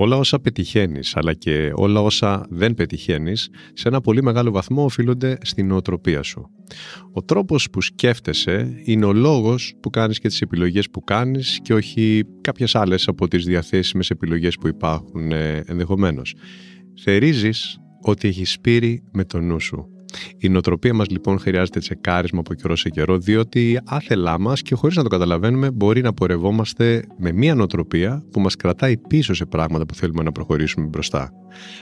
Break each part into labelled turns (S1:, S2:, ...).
S1: Όλα όσα πετυχαίνεις, αλλά και όλα όσα δεν πετυχαίνεις, σε ένα πολύ μεγάλο βαθμό οφείλονται στην νοοτροπία σου. Ο τρόπος που σκέφτεσαι είναι ο λόγος που κάνεις και τις επιλογές που κάνεις και όχι κάποιες άλλες από τις διαθέσιμες επιλογές που υπάρχουν ε, ενδεχομένως. Θερίζεις ότι έχεις σπείρει με το νου σου. Η νοοτροπία μας λοιπόν χρειάζεται τσεκάρισμα από καιρό σε καιρό, διότι άθελά μας και χωρίς να το καταλαβαίνουμε, μπορεί να πορευόμαστε με μία νοοτροπία που μας κρατάει πίσω σε πράγματα που θέλουμε να προχωρήσουμε μπροστά.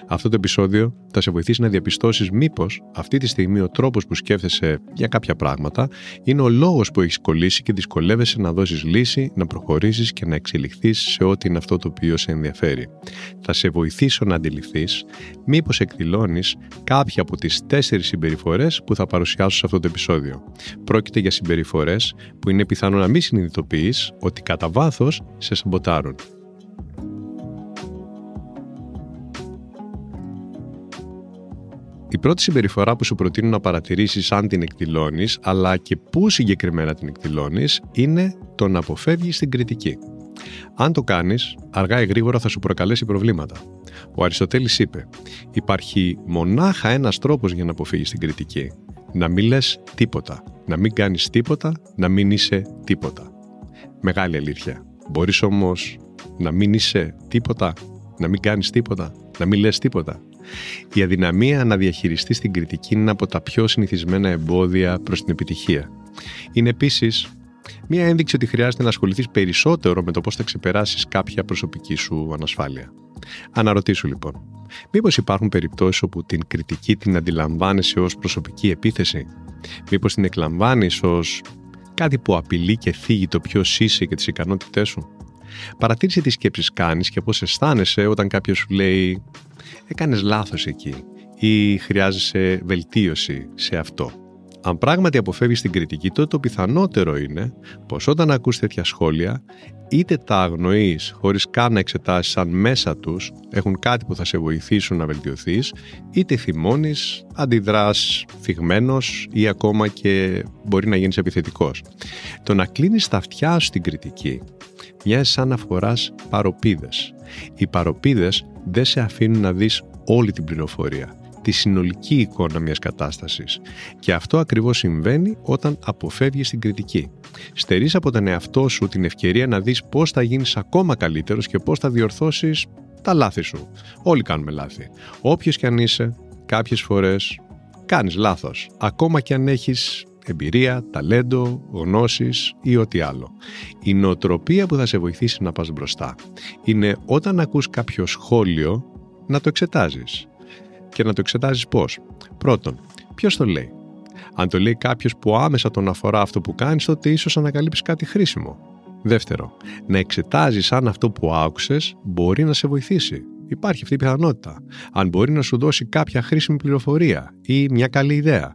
S1: Αυτό το επεισόδιο θα σε βοηθήσει να διαπιστώσεις μήπως αυτή τη στιγμή ο τρόπος που σκέφτεσαι για κάποια πράγματα είναι ο λόγος που έχεις κολλήσει και δυσκολεύεσαι να δώσεις λύση, να προχωρήσεις και να εξελιχθείς σε ό,τι είναι αυτό το οποίο σε ενδιαφέρει. Θα σε βοηθήσω να αντιληφθείς μήπως εκδηλώνεις κάποια από τις τέσσερις συμπεριφορές που θα παρουσιάσω σε αυτό το επεισόδιο. Πρόκειται για συμπεριφορές που είναι πιθανό να μην συνειδητοποιείς ότι κατά βάθος σε σαμποτάρουν. Πρώτη συμπεριφορά που σου προτείνω να παρατηρήσεις αν την εκδηλώνεις, αλλά και πού συγκεκριμένα την εκδηλώνεις, είναι το να αποφεύγεις την κριτική. Αν το κάνεις, αργά ή γρήγορα θα σου προκαλέσει προβλήματα. Ο Αριστοτέλης είπε: Υπάρχει μονάχα ένας τρόπος για να αποφύγεις την κριτική. Να μην λες τίποτα. Να μην κάνεις τίποτα, να μην είσαι τίποτα. Μεγάλη αλήθεια. Μπορείς όμως να μην είσαι τίποτα, να μην κάνεις τίποτα, να μην λες τίποτα. Η αδυναμία να διαχειριστεί την κριτική είναι από τα πιο συνηθισμένα εμπόδια προς την επιτυχία. Είναι επίσης μία ένδειξη ότι χρειάζεται να ασχοληθείς περισσότερο με το πώς θα ξεπεράσεις κάποια προσωπική σου ανασφάλεια. Αναρωτήσου λοιπόν, μήπως υπάρχουν περιπτώσεις όπου την κριτική την αντιλαμβάνεσαι ως προσωπική επίθεση, μήπως την εκλαμβάνεις ως κάτι που απειλεί και φύγει το ποιος είσαι και τις ικανότητές σου; Παρατήρησε τι σκέψεις κάνεις και πώς αισθάνεσαι όταν κάποιος σου λέει έκανες λάθος εκεί ή χρειάζεσαι βελτίωση σε αυτό. Αν πράγματι αποφεύγεις την κριτική, τότε το πιθανότερο είναι πως όταν ακούς τέτοια σχόλια, είτε τα αγνοείς χωρίς καν να εξετάσεις αν μέσα τους έχουν κάτι που θα σε βοηθήσουν να βελτιωθείς, είτε θυμώνεις, αντιδράς φυγμένος ή ακόμα και μπορεί να γίνεις επιθετικός. Το να κλείνεις τα αυτιά σου στην κριτική μοιάζει σαν να φοράς παροπίδες. Οι παροπίδες δεν σε αφήνουν να δεις όλη την πληροφορία, τη συνολική εικόνα μιας κατάστασης. Και αυτό ακριβώς συμβαίνει όταν αποφεύγεις την κριτική. Στερείς από τον εαυτό σου την ευκαιρία να δεις πώς θα γίνεις ακόμα καλύτερος και πώς θα διορθώσεις τα λάθη σου. Όλοι κάνουμε λάθη. Όποιος και αν είσαι, κάποιες φορές κάνεις λάθος. Ακόμα και αν έχεις εμπειρία, ταλέντο, γνώσεις ή ό,τι άλλο. Η νοοτροπία που θα σε βοηθήσει να πας μπροστά είναι όταν ακούς κάποιο σχόλιο να το εξετάζεις. Και να το εξετάζεις πώς; Πρώτον, ποιος το λέει; Αν το λέει κάποιος που άμεσα τον αφορά αυτό που κάνεις, τότε ίσως ανακαλύψεις κάτι χρήσιμο. Δεύτερο, να εξετάζεις αν αυτό που άκουσες μπορεί να σε βοηθήσει. Υπάρχει αυτή η πιθανότητα. Αν μπορεί να σου δώσει κάποια χρήσιμη πληροφορία ή μια καλή ιδέα.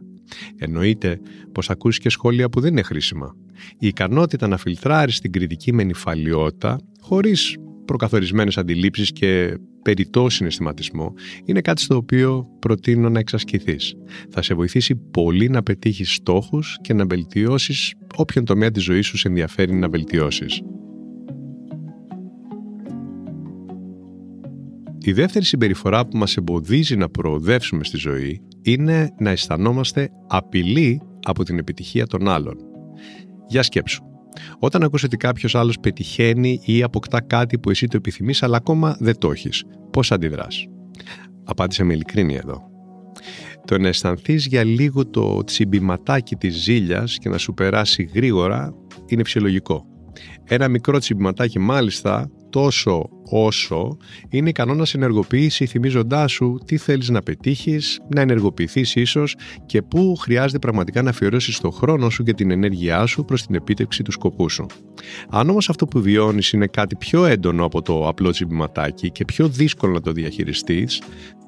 S1: Εννοείται πως ακούσει και σχόλια που δεν είναι χρήσιμα. Η ικανότητα να φιλτράρεις την κριτική με νυφαλιότητα, χωρίς προκαθορισμένες αντιλήψεις και περιττό συναισθηματισμό, είναι κάτι στο οποίο προτείνω να εξασκηθείς. Θα σε βοηθήσει πολύ να πετύχεις στόχους και να βελτιώσεις όποιον τομέα της ζωής σου σε ενδιαφέρει να βελτιώσεις. Η δεύτερη συμπεριφορά που μας εμποδίζει να προοδεύσουμε στη ζωή είναι να αισθανόμαστε απειλή από την επιτυχία των άλλων. Για σκέψου. Όταν ακούς ότι κάποιος άλλος πετυχαίνει ή αποκτά κάτι που εσύ το επιθυμείς αλλά ακόμα δεν το έχεις, πώς αντιδράς; Απάντησε με ειλικρίνεια εδώ. Το να αισθανθείς για λίγο το τσιμπηματάκι της ζήλιας και να σου περάσει γρήγορα είναι φυσιολογικό. Ένα μικρό τσιμπηματάκι μάλιστα τόσο όσο είναι ικανό να σε ενεργοποιήσει θυμίζοντάς σου τι θέλεις να πετύχεις, να ενεργοποιηθείς ίσως και πού χρειάζεται πραγματικά να αφιερώσεις το χρόνο σου και την ενέργειά σου προς την επίτευξη του σκοπού σου. Αν όμως αυτό που βιώνεις είναι κάτι πιο έντονο από το απλό τσιμπηματάκι και πιο δύσκολο να το διαχειριστείς,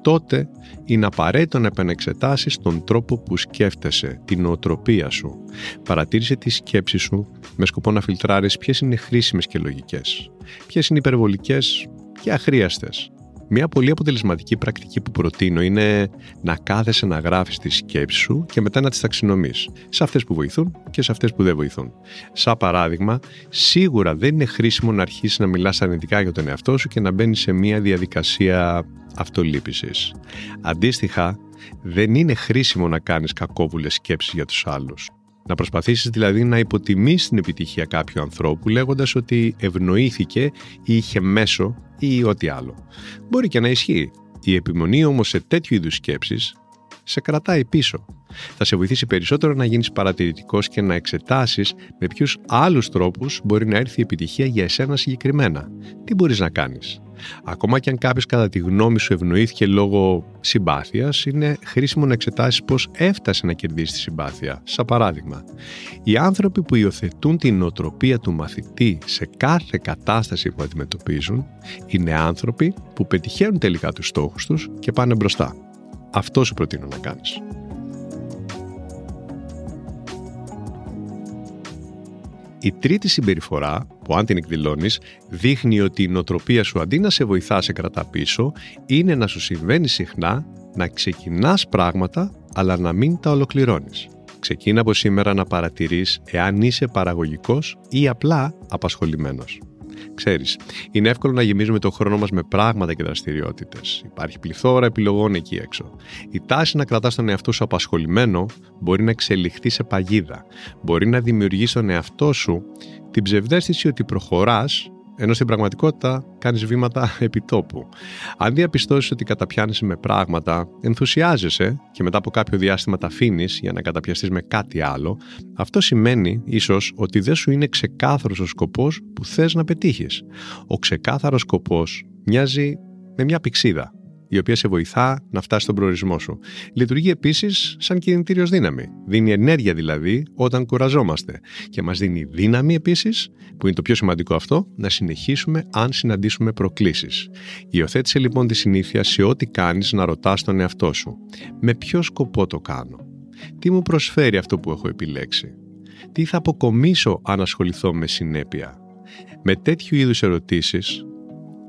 S1: τότε είναι απαραίτητο να επανεξετάσεις τον τρόπο που σκέφτεσαι, την νοοτροπία σου. Παρατήρησε τη σκέψη σου με σκοπό να φιλτράρεις ποιες είναι χρήσιμες και λογικές, ποιες είναι υπερβολικές και αχρίαστες. Μια πολύ αποτελεσματική πρακτική που προτείνω είναι να κάθεσαι να γράφεις τη σκέψη σου και μετά να τις ταξινομείς σε αυτές που βοηθούν και σε αυτές που δεν βοηθούν. Σαν παράδειγμα, σίγουρα δεν είναι χρήσιμο να αρχίσεις να μιλάς αρνητικά για τον εαυτό σου και να μπαίνεις σε μια διαδικασία αυτολύπησης. Αντίστοιχα, δεν είναι χρήσιμο να κάνεις κακόβουλες σκέψεις για τους άλλους. Να προσπαθήσεις δηλαδή να υποτιμήσεις την επιτυχία κάποιου ανθρώπου λέγοντας ότι ευνοήθηκε ή είχε μέσο ή ό,τι άλλο. Μπορεί και να ισχύει. Η επιμονή όμως σε τέτοιου είδους σκέψεις σε κρατάει πίσω. Θα σε βοηθήσει περισσότερο να γίνεις παρατηρητικός και να εξετάσεις με ποιους άλλους τρόπους μπορεί να έρθει η επιτυχία για εσένα συγκεκριμένα. Τι μπορείς να κάνεις; Ακόμα και αν κάποιος κατά τη γνώμη σου ευνοήθηκε λόγω συμπάθειας, είναι χρήσιμο να εξετάσεις πώς έφτασε να κερδίσεις τη συμπάθεια. Σαν παράδειγμα, οι άνθρωποι που υιοθετούν την νοοτροπία του μαθητή σε κάθε κατάσταση που αντιμετωπίζουν είναι άνθρωποι που πετυχαίνουν τελικά τους στόχους τους και πάνε μπροστά. Αυτό σου προτείνω να κάνεις. Η τρίτη συμπεριφορά, που αν την εκδηλώνεις, δείχνει ότι η νοοτροπία σου αντί να σε βοηθά σε κρατά πίσω, είναι να σου συμβαίνει συχνά να ξεκινάς πράγματα, αλλά να μην τα ολοκληρώνεις. Ξεκίνα από σήμερα να παρατηρείς εάν είσαι παραγωγικός ή απλά απασχολημένος. Ξέρεις, είναι εύκολο να γεμίζουμε το χρόνο μας με πράγματα και δραστηριότητες. Υπάρχει πληθώρα επιλογών εκεί έξω. Η τάση να κρατάς τον εαυτό σου απασχολημένο μπορεί να εξελιχθεί σε παγίδα. Μπορεί να δημιουργήσει τον εαυτό σου την ψευδέστηση ότι προχωράς ενώ στην πραγματικότητα κάνεις βήματα επιτόπου. Αν διαπιστώσεις ότι καταπιάνεσαι με πράγματα, ενθουσιάζεσαι και μετά από κάποιο διάστημα τα αφήνεις για να καταπιαστείς με κάτι άλλο, αυτό σημαίνει ίσως ότι δεν σου είναι ξεκάθαρος ο σκοπός που θες να πετύχεις. Ο ξεκάθαρος σκοπός μοιάζει με μια πηξίδα η οποία σε βοηθά να φτάσει στον προορισμό σου. Λειτουργεί επίσης σαν κινητήριος δύναμη. Δίνει ενέργεια δηλαδή όταν κουραζόμαστε. Και μας δίνει δύναμη επίσης, που είναι το πιο σημαντικό αυτό, να συνεχίσουμε αν συναντήσουμε προκλήσεις. Υιοθέτησε λοιπόν τη συνήθεια σε ό,τι κάνεις να ρωτάς τον εαυτό σου. Με ποιο σκοπό το κάνω; Τι μου προσφέρει αυτό που έχω επιλέξει; Τι θα αποκομίσω αν ασχοληθώ με συνέπεια; Με τέτοιου είδους ερωτήσεις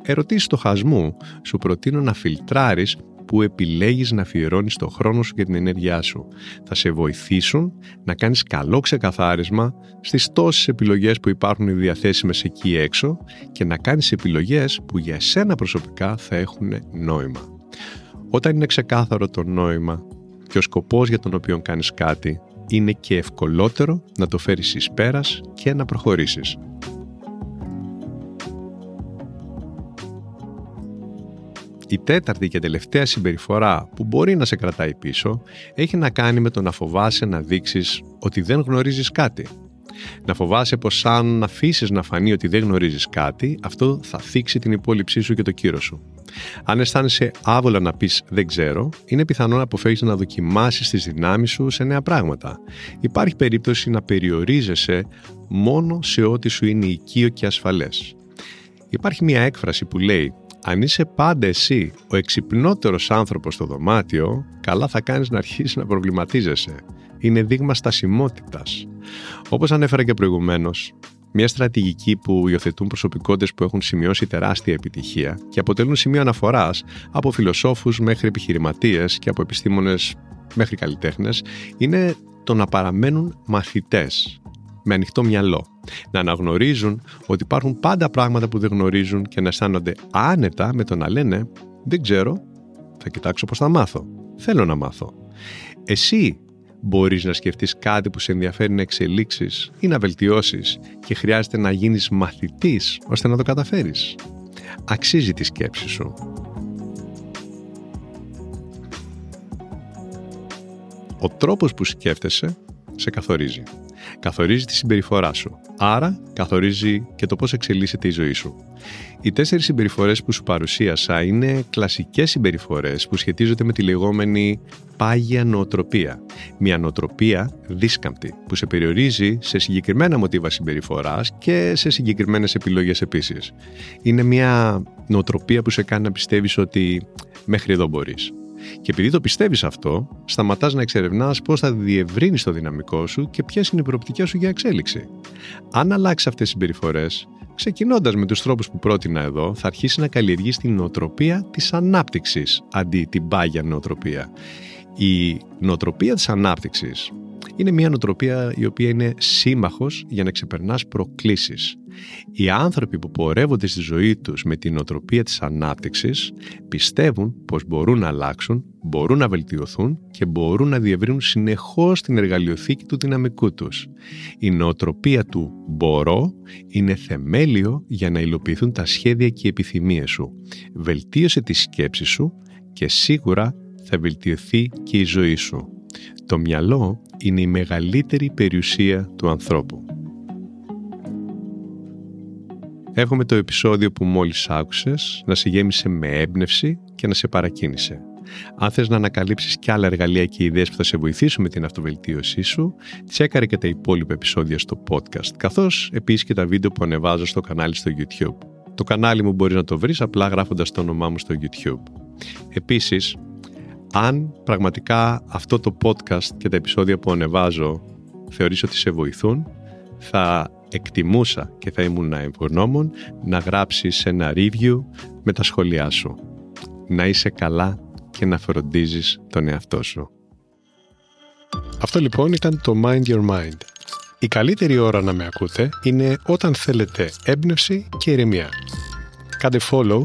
S1: ερωτήσεις το χασμού, σου προτείνω να φιλτράρεις που επιλέγεις να αφιερώνεις το χρόνο σου και την ενέργειά σου. Θα σε βοηθήσουν να κάνεις καλό ξεκαθάρισμα στις τόσες επιλογές που υπάρχουν διαθέσιμες εκεί έξω και να κάνεις επιλογές που για εσένα προσωπικά θα έχουν νόημα. Όταν είναι ξεκάθαρο το νόημα και ο σκοπός για τον οποίο κάνεις κάτι, είναι και ευκολότερο να το φέρεις εις πέρας και να προχωρήσεις. Η τέταρτη και τελευταία συμπεριφορά που μπορεί να σε κρατάει πίσω έχει να κάνει με το να φοβάσαι να δείξεις ότι δεν γνωρίζεις κάτι. Να φοβάσαι πως αν αφήσεις να φανεί ότι δεν γνωρίζεις κάτι, αυτό θα θίξει την υπόλοιψή σου και το κύρο σου. Αν αισθάνεσαι άβολα να πεις «δεν ξέρω», είναι πιθανό να αποφεύγεις να δοκιμάσεις τις δυνάμεις σου σε νέα πράγματα. Υπάρχει περίπτωση να περιορίζεσαι μόνο σε ό,τι σου είναι οικείο και ασφαλές. Υπάρχει μια έκφραση που λέει αν είσαι πάντα εσύ ο εξυπνότερος άνθρωπος στο δωμάτιο, καλά θα κάνεις να αρχίσεις να προβληματίζεσαι. Είναι δείγμα στασιμότητας. Όπως ανέφερα και προηγουμένως, μια στρατηγική που υιοθετούν προσωπικότητες που έχουν σημειώσει τεράστια επιτυχία και αποτελούν σημείο αναφοράς από φιλοσόφους μέχρι επιχειρηματίες και από επιστήμονες μέχρι καλλιτέχνες, είναι το να παραμένουν μαθητές με ανοιχτό μυαλό. Να αναγνωρίζουν ότι υπάρχουν πάντα πράγματα που δεν γνωρίζουν και να αισθάνονται άνετα με το να λένε «Δεν ξέρω, θα κοιτάξω πώς θα μάθω. Θέλω να μάθω». Εσύ μπορείς να σκεφτείς κάτι που σε ενδιαφέρει να εξελίξεις ή να βελτιώσεις και χρειάζεται να γίνεις μαθητής ώστε να το καταφέρεις. Αξίζει τη σκέψη σου. Ο τρόπος που σκέφτεσαι σε καθορίζει. Καθορίζει τη συμπεριφορά σου. Άρα, καθορίζει και το πώς εξελίσσεται η ζωή σου. Οι τέσσερις συμπεριφορές που σου παρουσίασα είναι κλασικές συμπεριφορές που σχετίζονται με τη λεγόμενη πάγια νοοτροπία. Μια νοοτροπία δίσκαμπτη που σε περιορίζει σε συγκεκριμένα μοτίβα συμπεριφοράς και σε συγκεκριμένες επιλογές επίσης. Είναι μια νοοτροπία που σε κάνει να πιστεύεις ότι μέχρι εδώ μπορείς. Και επειδή το πιστεύεις αυτό, σταματάς να εξερευνάς πώς θα διευρύνεις το δυναμικό σου και ποιες είναι οι προοπτικές σου για εξέλιξη. Αν αλλάξεις αυτές τις συμπεριφορές, ξεκινώντας με τους τρόπους που πρότεινα εδώ, θα αρχίσεις να καλλιεργείς την νοοτροπία της ανάπτυξης αντί την πάγια νοοτροπία. Η νοοτροπία της ανάπτυξης είναι μια νοοτροπία η οποία είναι σύμμαχος για να ξεπερνάς προκλήσεις. Οι άνθρωποι που πορεύονται στη ζωή τους με την νοοτροπία της ανάπτυξης πιστεύουν πως μπορούν να αλλάξουν, μπορούν να βελτιωθούν και μπορούν να διευρύνουν συνεχώς την εργαλειοθήκη του δυναμικού τους. Η νοοτροπία του «μπορώ» είναι θεμέλιο για να υλοποιηθούν τα σχέδια και οι επιθυμίες σου. Βελτίωσε τη σκέψη σου και σίγουρα θα βελτιωθεί και η ζωή σου. Το μυαλό είναι η μεγαλύτερη περιουσία του ανθρώπου. Εύχομαι το επεισόδιο που μόλις άκουσες να σε γέμισε με έμπνευση και να σε παρακίνησε. Αν θες να ανακαλύψεις και άλλα εργαλεία και ιδέες που θα σε βοηθήσουν με την αυτοβελτίωσή σου, τσέκαρε και τα υπόλοιπα επεισόδια στο podcast, καθώς επίσης και τα βίντεο που ανεβάζω στο κανάλι στο YouTube. Το κανάλι μου μπορείς να το βρεις απλά γράφοντας το όνομά μου στο YouTube. Επίσης, αν πραγματικά αυτό το podcast και τα επεισόδια που ανεβάζω θεωρείς ότι σε βοηθούν, θα εκτιμούσα και θα ήμουν ευγνώμων να γράψεις ένα review με τα σχόλιά σου. Να είσαι καλά και να φροντίζεις τον εαυτό σου. Αυτό λοιπόν ήταν το Mind Your Mind. Η καλύτερη ώρα να με ακούτε είναι όταν θέλετε έμπνευση και ηρεμία. Κάντε follow